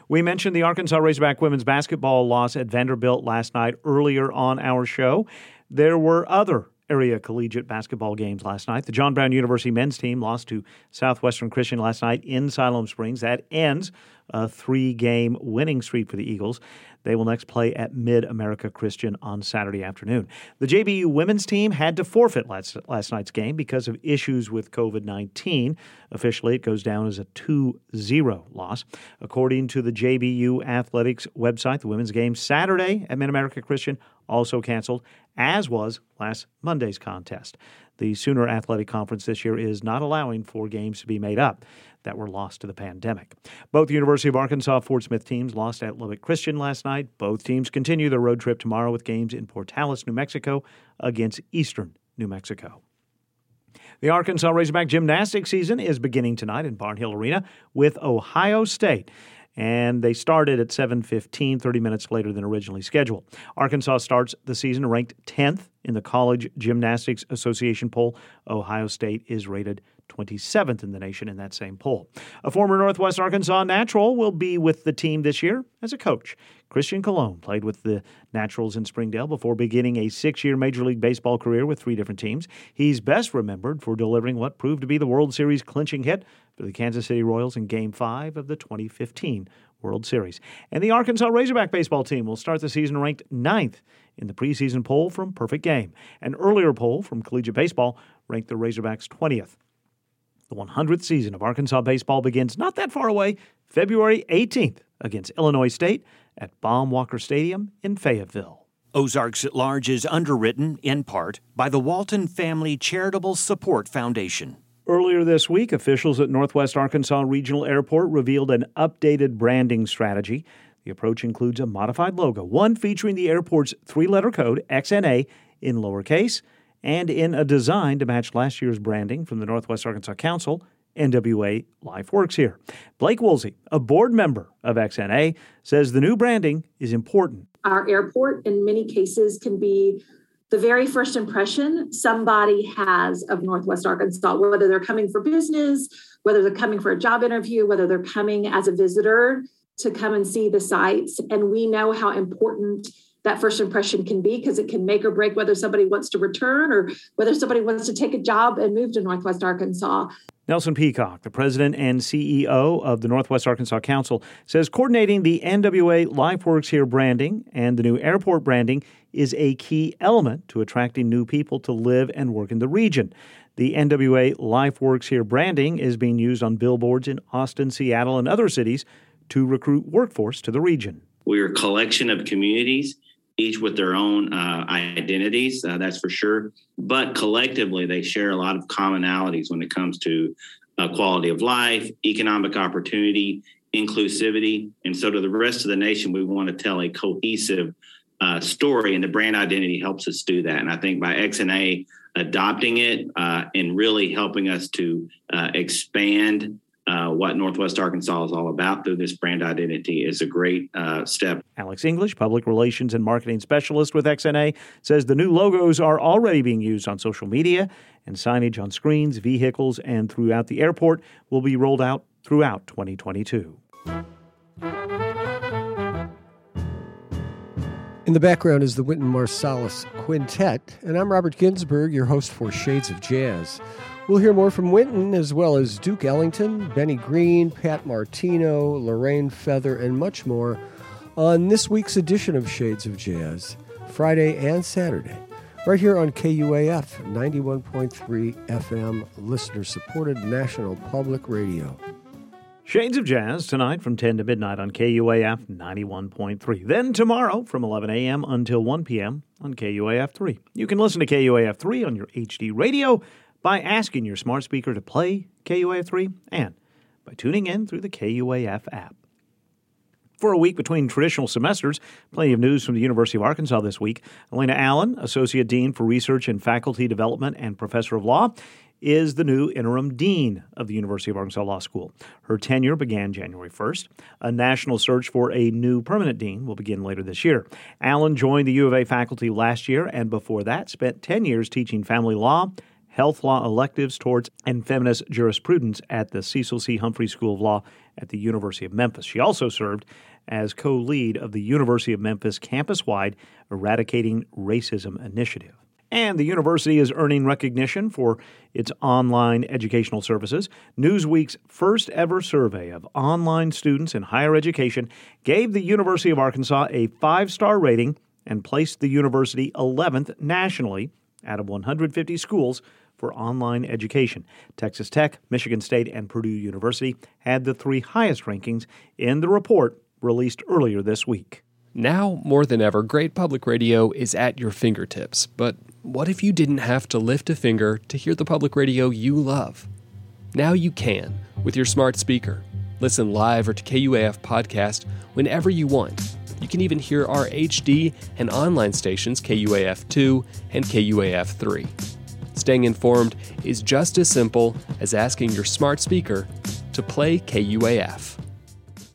We mentioned the Arkansas Razorback women's basketball loss at Vanderbilt last night earlier on our show. There were other area collegiate basketball games last night. The John Brown University men's team lost to Southwestern Christian last night in Siloam Springs. That ends a three game winning streak for the Eagles. They will next play at Mid America Christian on Saturday afternoon. The JBU women's team had to forfeit last, last night's game because of issues with COVID 19. Officially, it goes down as a 2 0 loss. According to the JBU Athletics website, the women's game Saturday at Mid America Christian also canceled, as was last Monday's contest. The Sooner Athletic Conference this year is not allowing for games to be made up that were lost to the pandemic. Both the University of Arkansas Fort Smith teams lost at Lubbock Christian last night. Both teams continue their road trip tomorrow with games in Portales, New Mexico against Eastern New Mexico. The Arkansas Razorback gymnastics season is beginning tonight in Barnhill Arena with Ohio State and they started at 7:15, 30 minutes later than originally scheduled. Arkansas starts the season ranked 10th in the College Gymnastics Association poll. Ohio State is rated 27th in the nation in that same poll. A former Northwest Arkansas natural will be with the team this year as a coach. Christian Colon played with the Naturals in Springdale before beginning a six year Major League Baseball career with three different teams. He's best remembered for delivering what proved to be the World Series clinching hit for the Kansas City Royals in Game 5 of the 2015 World Series. And the Arkansas Razorback baseball team will start the season ranked ninth in the preseason poll from Perfect Game. An earlier poll from Collegiate Baseball ranked the Razorbacks 20th. The 100th season of Arkansas baseball begins not that far away, February 18th, against Illinois State at Baum-Walker Stadium in Fayetteville. Ozarks at Large is underwritten, in part, by the Walton Family Charitable Support Foundation. Earlier this week, officials at Northwest Arkansas Regional Airport revealed an updated branding strategy. The approach includes a modified logo, one featuring the airport's three letter code, XNA, in lowercase and in a design to match last year's branding from the Northwest Arkansas Council, NWA LifeWorks Here. Blake Woolsey, a board member of XNA, says the new branding is important. Our airport, in many cases, can be the very first impression somebody has of Northwest Arkansas, whether they're coming for business, whether they're coming for a job interview, whether they're coming as a visitor to come and see the sites. And we know how important that first impression can be because it can make or break whether somebody wants to return or whether somebody wants to take a job and move to Northwest Arkansas. Nelson Peacock, the president and CEO of the Northwest Arkansas Council, says coordinating the NWA LifeWorks Here branding and the new airport branding is a key element to attracting new people to live and work in the region. The NWA LifeWorks Here branding is being used on billboards in Austin, Seattle, and other cities to recruit workforce to the region. We're a collection of communities each with their own uh, identities, uh, that's for sure. But collectively, they share a lot of commonalities when it comes to uh, quality of life, economic opportunity, inclusivity. And so, to the rest of the nation, we want to tell a cohesive uh, story, and the brand identity helps us do that. And I think by XNA adopting it uh, and really helping us to uh, expand uh, what Northwest Arkansas is all about through this brand identity is a great uh, step. Alex English, Public Relations and Marketing Specialist with XNA, says the new logos are already being used on social media and signage on screens, vehicles, and throughout the airport will be rolled out throughout 2022. In the background is the Wynton Marsalis Quintet, and I'm Robert Ginsburg, your host for Shades of Jazz. We'll hear more from Wynton, as well as Duke Ellington, Benny Green, Pat Martino, Lorraine Feather, and much more on this week's edition of Shades of Jazz, Friday and Saturday, right here on KUAF 91.3 FM, listener supported national public radio. Shades of Jazz tonight from 10 to midnight on KUAF 91.3. Then tomorrow from 11 a.m. until 1 p.m. on KUAF 3. You can listen to KUAF 3 on your HD radio by asking your smart speaker to play KUAF 3 and by tuning in through the KUAF app. For a week between traditional semesters, plenty of news from the University of Arkansas this week. Alena Allen, Associate Dean for Research and Faculty Development and Professor of Law, is the new interim dean of the University of Arkansas Law School. Her tenure began January 1st. A national search for a new permanent dean will begin later this year. Allen joined the U of A faculty last year and before that spent 10 years teaching family law health law electives towards and feminist jurisprudence at the Cecil C. Humphrey School of Law at the University of Memphis. She also served as co lead of the University of Memphis campus wide Eradicating Racism Initiative. And the university is earning recognition for its online educational services. Newsweek's first ever survey of online students in higher education gave the University of Arkansas a five star rating and placed the university 11th nationally out of 150 schools for online education. Texas Tech, Michigan State, and Purdue University had the three highest rankings in the report released earlier this week. Now, more than ever, great public radio is at your fingertips. But what if you didn't have to lift a finger to hear the public radio you love? Now you can with your smart speaker. Listen live or to KUAF podcast whenever you want. You can even hear our HD and online stations KUAF 2 and KUAF 3. Staying informed is just as simple as asking your smart speaker to play KUAF.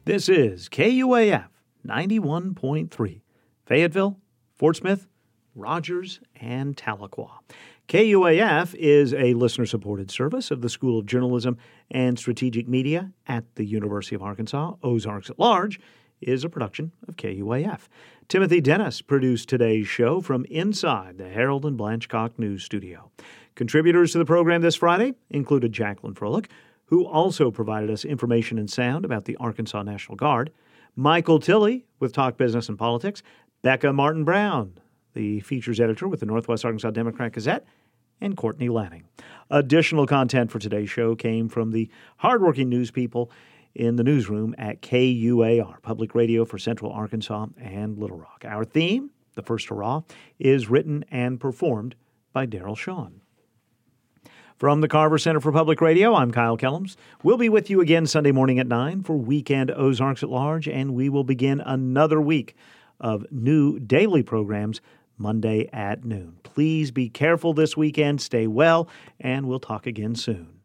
This is KUAF 91.3, Fayetteville, Fort Smith, Rogers, and Tahlequah. KUAF is a listener supported service of the School of Journalism and Strategic Media at the University of Arkansas. Ozarks at Large is a production of KUAF. Timothy Dennis produced today's show from inside the Harold and Blanchcock News Studio. Contributors to the program this Friday included Jacqueline Froelich, who also provided us information and sound about the Arkansas National Guard, Michael Tilley with Talk Business and Politics, Becca Martin Brown, the features editor with the Northwest Arkansas Democrat Gazette, and Courtney Lanning. Additional content for today's show came from the hardworking news people in the newsroom at KUAR, Public Radio for Central Arkansas and Little Rock. Our theme, The First Hurrah, is written and performed by Daryl Sean. From the Carver Center for Public Radio, I'm Kyle Kellums. We'll be with you again Sunday morning at 9 for Weekend Ozarks at Large, and we will begin another week of new daily programs Monday at noon. Please be careful this weekend, stay well, and we'll talk again soon.